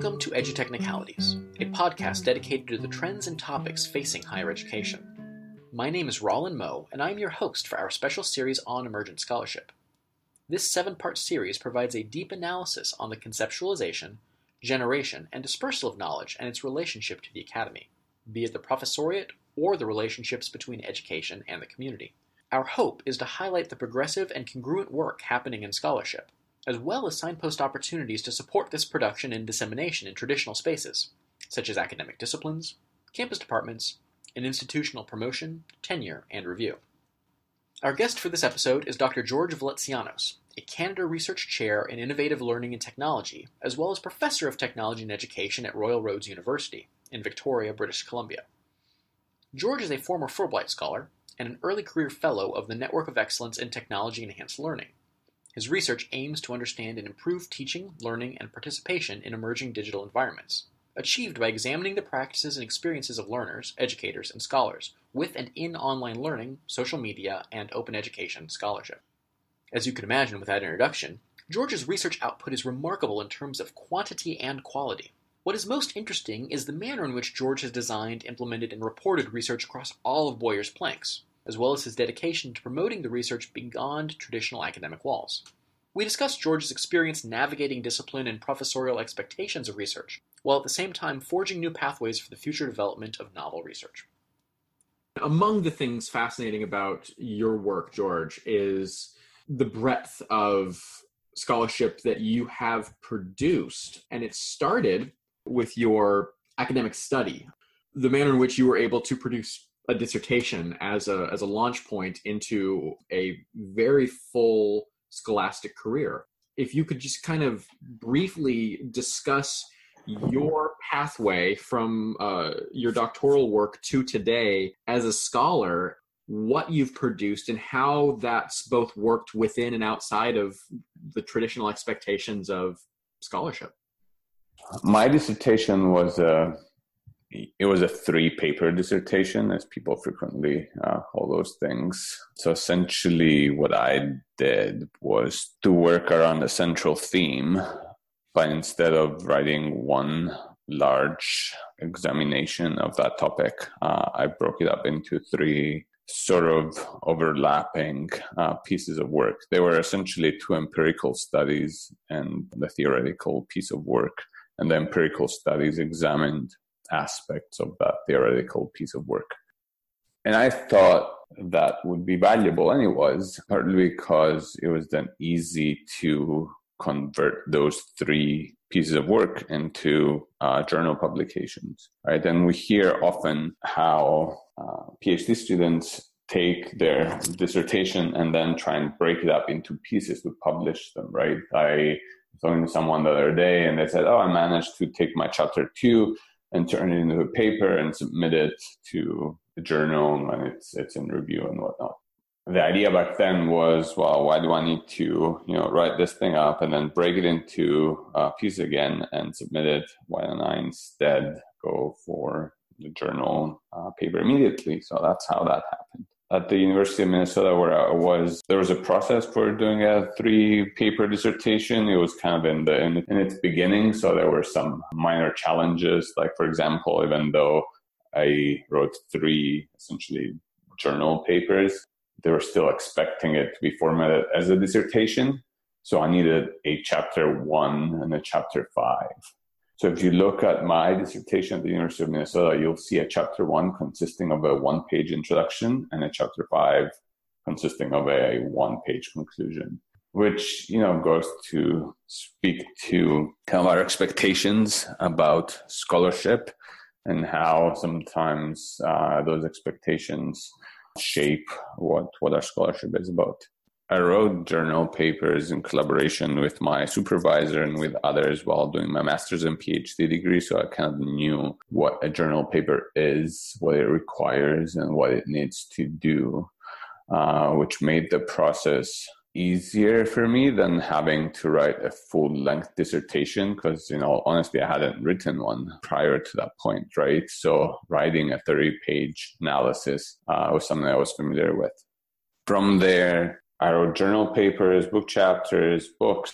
Welcome to EduTechnicalities, a podcast dedicated to the trends and topics facing higher education. My name is Rollin Moe, and I am your host for our special series on emergent scholarship. This seven part series provides a deep analysis on the conceptualization, generation, and dispersal of knowledge and its relationship to the academy, be it the professoriate or the relationships between education and the community. Our hope is to highlight the progressive and congruent work happening in scholarship as well as signpost opportunities to support this production and dissemination in traditional spaces, such as academic disciplines, campus departments, and institutional promotion, tenure, and review. Our guest for this episode is Dr. George Veletsianos, a Canada Research Chair in Innovative Learning and Technology, as well as Professor of Technology and Education at Royal Roads University in Victoria, British Columbia. George is a former Fulbright Scholar and an early career Fellow of the Network of Excellence in Technology Enhanced Learning, his research aims to understand and improve teaching, learning, and participation in emerging digital environments, achieved by examining the practices and experiences of learners, educators, and scholars with and in online learning, social media, and open education scholarship. As you can imagine with that introduction, George's research output is remarkable in terms of quantity and quality. What is most interesting is the manner in which George has designed, implemented, and reported research across all of Boyer's planks as well as his dedication to promoting the research beyond traditional academic walls. We discussed George's experience navigating discipline and professorial expectations of research, while at the same time forging new pathways for the future development of novel research. Among the things fascinating about your work, George, is the breadth of scholarship that you have produced. And it started with your academic study, the manner in which you were able to produce a dissertation as a as a launch point into a very full scholastic career. If you could just kind of briefly discuss your pathway from uh, your doctoral work to today as a scholar, what you've produced, and how that's both worked within and outside of the traditional expectations of scholarship. My dissertation was a it was a three paper dissertation, as people frequently uh, call those things. So essentially, what I did was to work around a central theme, but instead of writing one large examination of that topic, uh, I broke it up into three sort of overlapping uh, pieces of work. They were essentially two empirical studies and the theoretical piece of work. And the empirical studies examined aspects of that theoretical piece of work. And I thought that would be valuable, and it was, partly because it was then easy to convert those three pieces of work into uh, journal publications, right? And we hear often how uh, PhD students take their dissertation and then try and break it up into pieces to publish them, right? I was talking to someone the other day and they said, Oh, I managed to take my chapter two and turn it into a paper and submit it to the journal when it's it's in review and whatnot. The idea back then was, well, why do I need to, you know, write this thing up and then break it into a piece again and submit it? Why don't I instead go for the journal uh, paper immediately? So that's how that happened at the University of Minnesota where I was, there was a process for doing a three paper dissertation. It was kind of in the in, in, its beginning, so there were some minor challenges. Like for example, even though I wrote three essentially journal papers, they were still expecting it to be formatted as a dissertation. So I needed a chapter one and a chapter five. So if you look at my dissertation at the University of Minnesota, you'll see a chapter one consisting of a one page introduction and a chapter five consisting of a one page conclusion, which, you know, goes to speak to kind of our expectations about scholarship and how sometimes uh, those expectations shape what, what our scholarship is about. I wrote journal papers in collaboration with my supervisor and with others while doing my master's and PhD degree. So I kind of knew what a journal paper is, what it requires, and what it needs to do, uh, which made the process easier for me than having to write a full length dissertation because, you know, honestly, I hadn't written one prior to that point, right? So writing a 30 page analysis uh, was something I was familiar with. From there, I wrote journal papers, book chapters, books,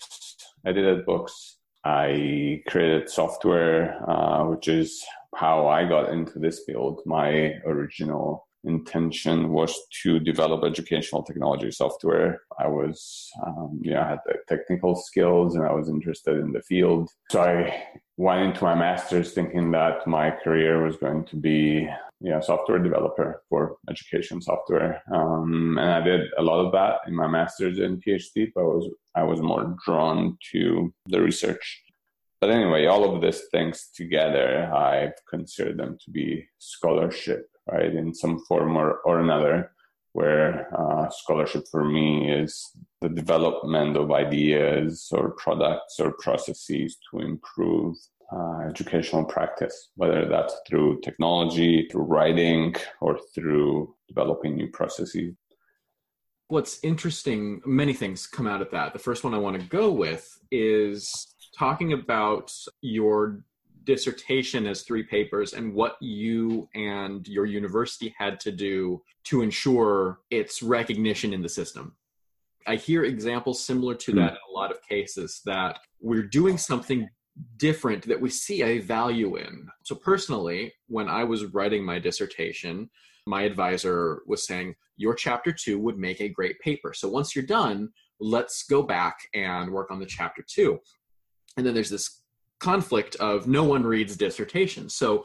edited books, I created software, uh, which is how I got into this field. My original intention was to develop educational technology software. I was, um, you know, I had the technical skills and I was interested in the field. So I went into my master's thinking that my career was going to be, know, software developer for education software. Um, and I did a lot of that in my master's and PhD, but I was, I was more drawn to the research. But anyway, all of these things together, I've considered them to be scholarship right, in some form or, or another, where uh, scholarship for me is the development of ideas or products or processes to improve uh, educational practice, whether that's through technology, through writing, or through developing new processes. What's interesting, many things come out of that. The first one I want to go with is talking about your dissertation as three papers and what you and your university had to do to ensure its recognition in the system. I hear examples similar to that in a lot of cases that we're doing something different that we see a value in. So, personally, when I was writing my dissertation, my advisor was saying, Your chapter two would make a great paper. So, once you're done, let's go back and work on the chapter two. And then there's this conflict of no one reads dissertations. So,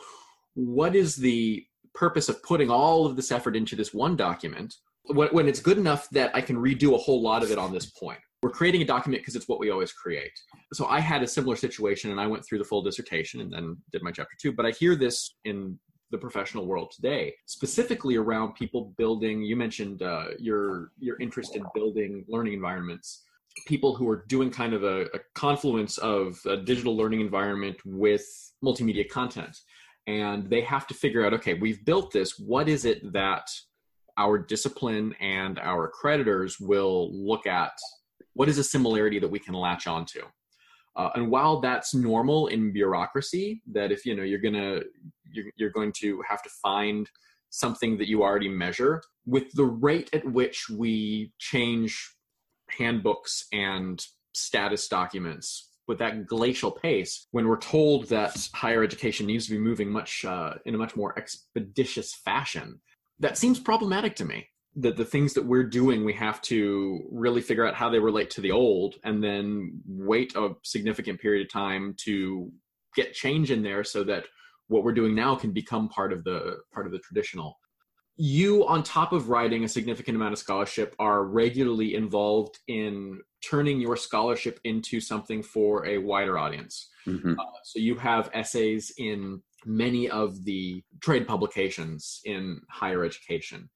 what is the purpose of putting all of this effort into this one document when, it's good enough that I can redo a whole lot of it on this point? We're creating a document because it's what we always create. So, I had a similar situation and I went through the full dissertation and then did my chapter two. But I hear this in the professional world today, specifically around people building. You mentioned uh, your your interest in building learning environments people who are doing kind of a, a confluence of a digital learning environment with multimedia content and they have to figure out okay we've built this what is it that our discipline and our creditors will look at what is a similarity that we can latch onto? Uh, and while that's normal in bureaucracy that if you know you're gonna you're, you're going to have to find something that you already measure with the rate at which we change handbooks and status documents with that glacial pace when we're told that higher education needs to be moving much uh, in a much more expeditious fashion that seems problematic to me that the things that we're doing we have to really figure out how they relate to the old and then wait a significant period of time to get change in there so that what we're doing now can become part of the part of the traditional. You on top of writing a significant amount of scholarship are regularly involved in turning your scholarship into something for a wider audience. Mm-hmm. uh, so you have essays in many of the trade publications in higher education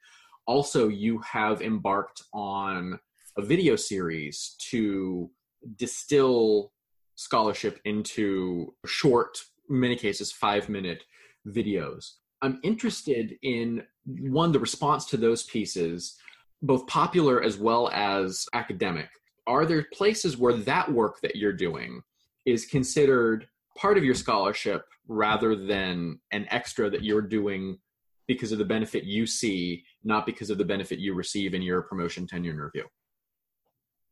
also you have embarked on a video series to distill scholarship into short many cases five minute videos I'm interested in one, the response to those pieces, both popular as well as academic. Are there places where that work that you're doing is considered part of your scholarship rather than an extra that you're doing because of the benefit you see, not because of the benefit you receive in your promotion, tenure, and review?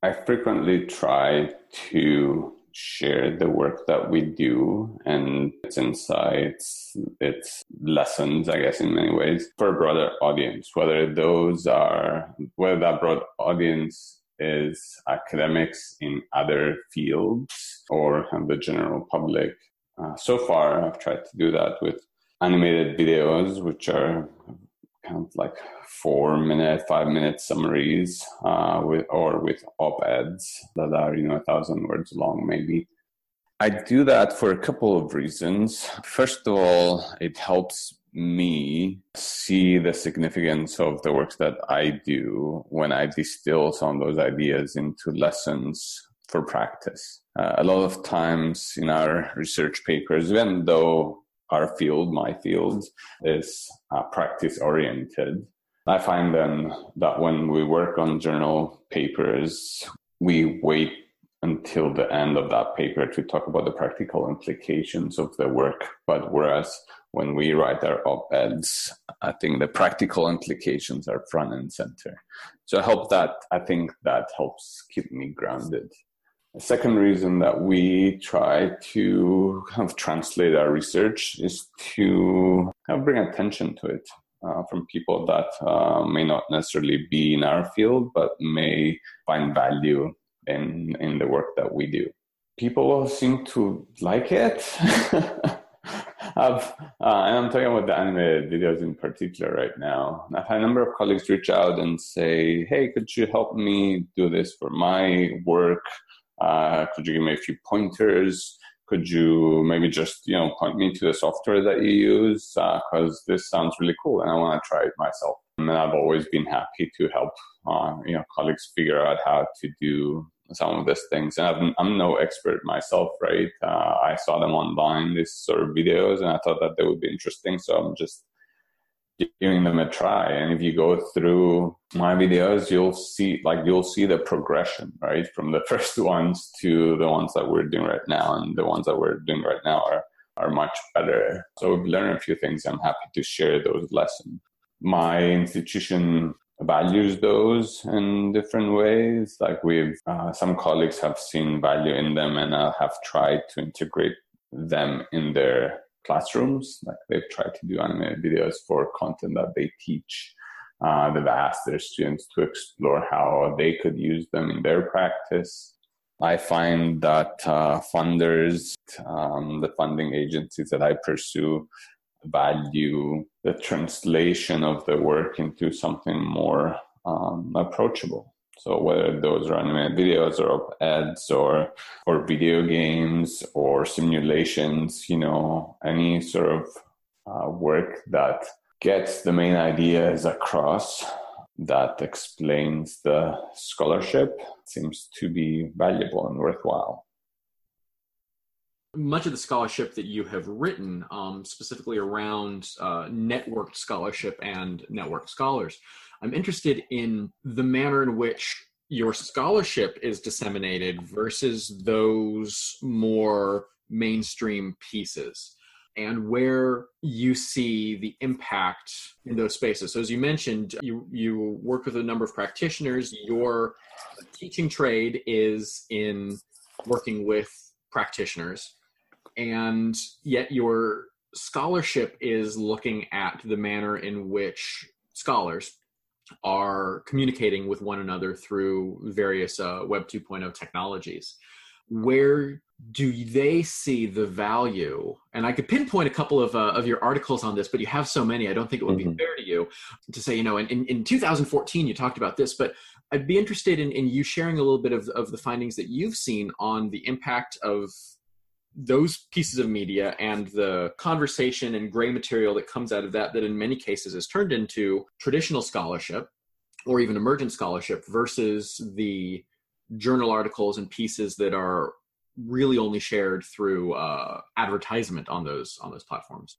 I frequently try to share the work that we do and its insights, its lessons, I guess, in many ways for a broader audience, whether those are, whether that broad audience is academics in other fields or the general public. Uh, so far, I've tried to do that with animated videos, which are kind of like four minute, five minute summaries, uh, with or with op eds that are you know a thousand words long, maybe. I do that for a couple of reasons. First of all, it helps me see the significance of the works that I do when I distill some of those ideas into lessons for practice. Uh, a lot of times in our research papers, even though our field, my field, is uh, practice oriented. I find then that when we work on journal papers, we wait until the end of that paper to talk about the practical implications of the work. But whereas when we write our op-eds, I think the practical implications are front and center. So I hope that I think that helps keep me grounded. The second reason that we try to kind of translate our research is to kind of bring attention to it uh, from people that uh, may not necessarily be in our field, but may find value in in the work that we do. People seem to like it. I've, uh, and I'm talking about the animated videos in particular right now. I've had a number of colleagues reach out and say, "Hey, could you help me do this for my work? Uh, could you give me a few pointers? Could you maybe just you know point me to the software that you use? Because uh, this sounds really cool, and I want to try it myself." And I've always been happy to help uh, you know colleagues figure out how to do some of these things. And I'm, I'm no expert myself, right? Uh, I saw them online, these sort of videos, and I thought that they would be interesting. So I'm just giving them a try. And if you go through my videos, you'll see like you'll see the progression, right? From the first ones to the ones that we're doing right now. And the ones that we're doing right now are are much better. So we've learned a few things. I'm happy to share those lessons. My institution values those in different ways. Like we've, uh, some colleagues have seen value in them and uh, have tried to integrate them in their classrooms. Like they've tried to do animated videos for content that they teach. Uh, they've asked their students to explore how they could use them in their practice. I find that uh, funders, um, the funding agencies that I pursue, value the translation of the work into something more um, approachable. So whether those are animated videos or ads or or video games or simulations, you know, any sort of uh, work that gets the main ideas across that explains the scholarship seems to be valuable and worthwhile. Much of the scholarship that you have written, um, specifically around uh, networked scholarship and network scholars, I'm interested in the manner in which your scholarship is disseminated versus those more mainstream pieces and where you see the impact in those spaces. So as you mentioned, you you work with a number of practitioners. Your teaching trade is in working with practitioners and yet your scholarship is looking at the manner in which scholars are communicating with one another through various uh, Web 2.0 technologies. Where do they see the value? And I could pinpoint a couple of, uh, of your articles on this, but you have so many, I don't think it would mm-hmm. be fair to you to say, you know, in, in, in 2014 you talked about this, but I'd be interested in, in you sharing a little bit of, of the findings that you've seen on the impact of those pieces of media and the conversation and gray material that comes out of that, that in many cases is turned into traditional scholarship or even emergent scholarship versus the journal articles and pieces that are really only shared through uh, advertisement on those on those platforms.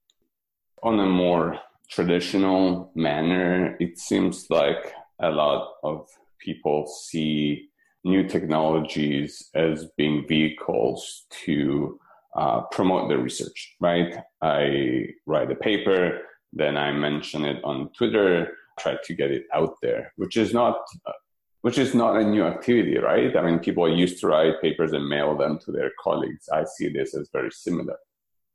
On a more traditional manner, it seems like a lot of people see new technologies as being vehicles to uh, promote the research, right? I write a paper, then I mention it on Twitter, try to get it out there, which is not uh, which is not a new activity, right? I mean, people used to write papers and mail them to their colleagues. I see this as very similar.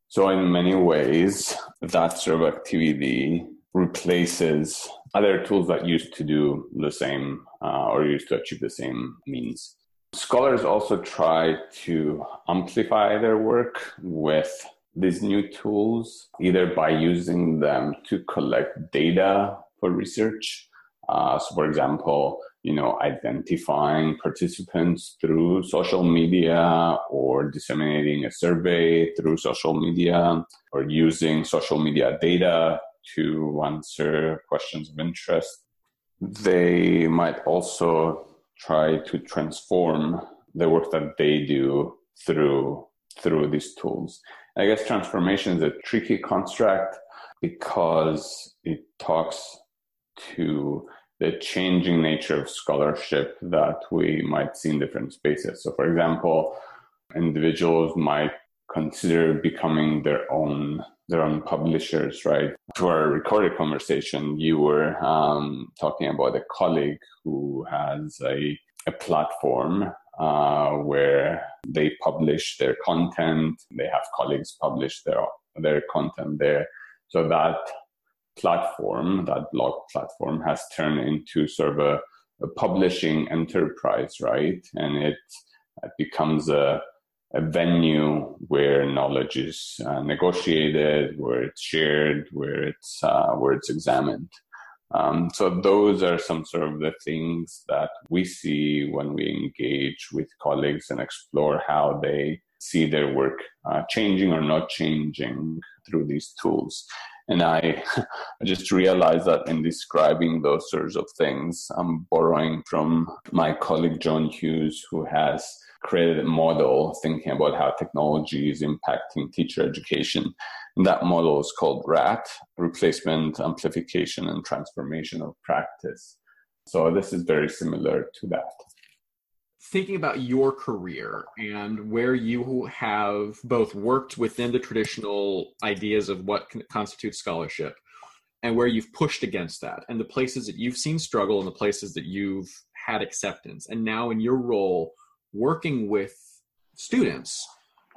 So, in many ways, that sort of activity replaces other tools that used to do the same uh, or used to achieve the same means. Scholars also try to amplify their work with these new tools, either by using them to collect data for research. Uh, so, for example, you know, identifying participants through social media or disseminating a survey through social media or using social media data to answer questions of interest. They might also try to transform the work that they do through through these tools. I guess transformation is a tricky construct because it talks to the changing nature of scholarship that we might see in different spaces. So, for example, individuals might consider becoming their own their own publishers, right? To our recorded conversation, you were um, talking about a colleague who has a, a platform uh, where They publish their content. They have colleagues publish their their content there. So that platform, that blog platform, has turned into sort of a, a publishing enterprise, right? And it, it becomes a a venue where knowledge is uh, negotiated, where it's shared, where it's uh, where it's examined. Um, so those are some sort of the things that we see when we engage with colleagues and explore how they see their work uh, changing or not changing through these tools. And I, I just realized that in describing those sorts of things, I'm borrowing from my colleague Joan Hughes, who has created a model thinking about how technology is impacting teacher education. And that model is called RAT, Replacement, Amplification, and Transformation of Practice. So this is very similar to that. Thinking about your career and where you have both worked within the traditional ideas of what constitutes scholarship and where you've pushed against that, and the places that you've seen struggle and the places that you've had acceptance, and now in your role working with students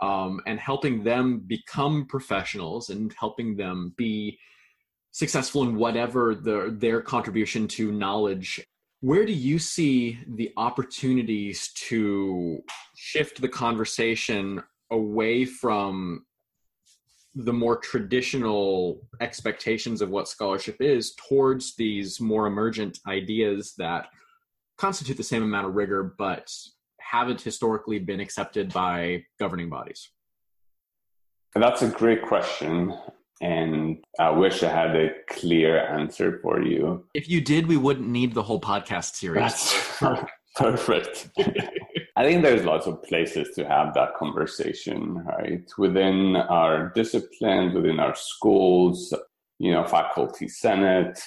um, and helping them become professionals and helping them be successful in whatever the, their contribution to knowledge. Where do you see the opportunities to shift the conversation away from the more traditional expectations of what scholarship is towards these more emergent ideas that constitute the same amount of rigor but haven't historically been accepted by governing bodies? That's a great question. And I wish I had a clear answer for you. If you did, we wouldn't need the whole podcast series. That's perfect. I think there's lots of places to have that conversation, right? Within our disciplines, within our schools, you know, faculty senate,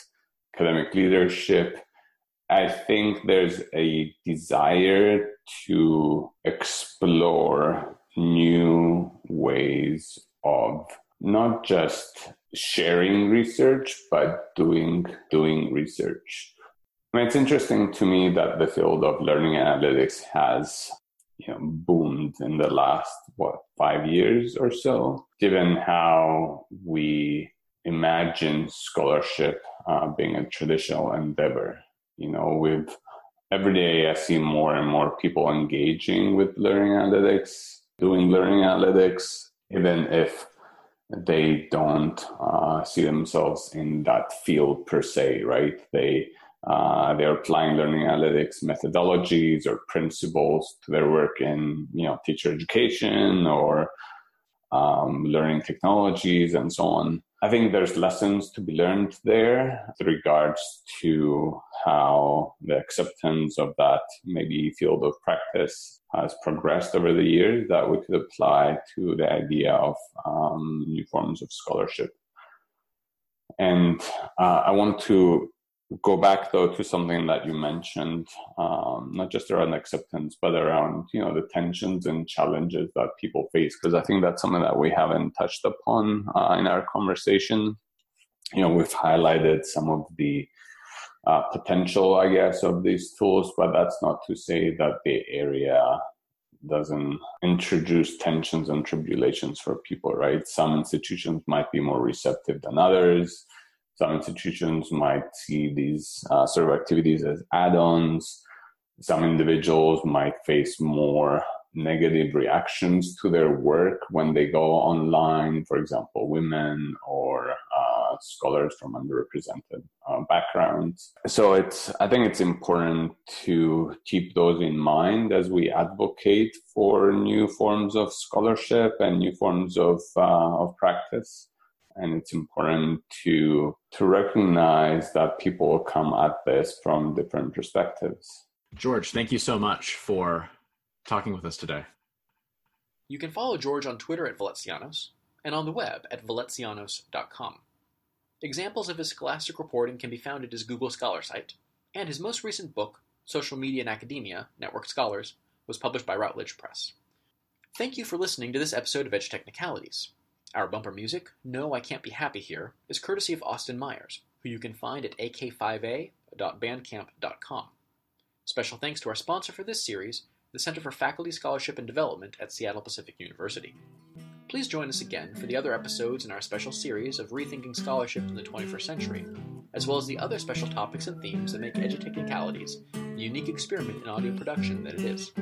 academic leadership, I think there's a desire to explore new ways of not just sharing research, but doing doing research. Mean, it's interesting to me that the field of learning analytics has you know boomed in the last what five years or so, given how we imagine scholarship uh, being a traditional endeavor you know, with every day I see more and more people engaging with learning analytics, doing learning analytics, even if they don't uh, see themselves in that field per se, right? They uh, they're applying learning analytics methodologies or principles to their work in you know teacher education or um, learning technologies and so on. I think there's lessons to be learned there with regards to how the acceptance of that maybe field of practice has progressed over the years that we could apply to the idea of um, new forms of scholarship. And uh, I want to go back though to something that you mentioned, um, not just around acceptance, but around you know the tensions and challenges that people face. Because I think that's something that we haven't touched upon uh, in our conversation. You know, we've highlighted some of the uh, potential, I guess, of these tools, but that's not to say that the area doesn't introduce tensions and tribulations for people, right? Some institutions might be more receptive than others some institutions might see these uh, sort of activities as add-ons. Some individuals might face more negative reactions to their work when they go online. For example, women or uh, scholars from underrepresented uh, backgrounds. So it's I think it's important to keep those in mind as we advocate for new forms of scholarship and new forms of uh, of practice and it's important to to recognize that people come at this from different perspectives. George, thank you so much for talking with us today. You can follow George on Twitter at Veletsianos and on the web at veletsianos.com. Examples of his scholastic reporting can be found at his Google Scholar site, and his most recent book, Social Media and Academia Network Scholars, was published by Routledge Press. Thank you for listening to this episode of EdTechnicalities. Our bumper music, No I Can't Be Happy Here, is courtesy of Austin Myers, who you can find at ak5a.bandcamp.com. Special thanks to our sponsor for this series, the Center for Faculty Scholarship and Development at Seattle Pacific University. Please join us again for the other episodes in our special series of Rethinking Scholarship in the 21st Century, as well as the other special topics and themes that make Edutechnicalities the unique experiment in audio production that it is.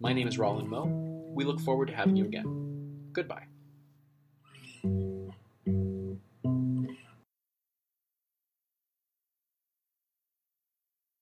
My name is Rollin Moe. We look forward to having you again. Goodbye. Mm-hmm.